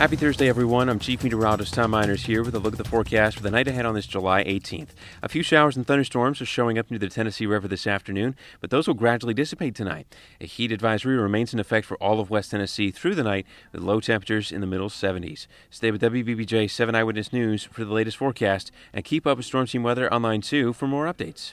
Happy Thursday, everyone. I'm Chief Meteorologist Tom Miners here with a look at the forecast for the night ahead on this July 18th. A few showers and thunderstorms are showing up near the Tennessee River this afternoon, but those will gradually dissipate tonight. A heat advisory remains in effect for all of West Tennessee through the night with low temperatures in the middle 70s. Stay with WBBJ 7 Eyewitness News for the latest forecast and keep up with Storm Team Weather online too for more updates.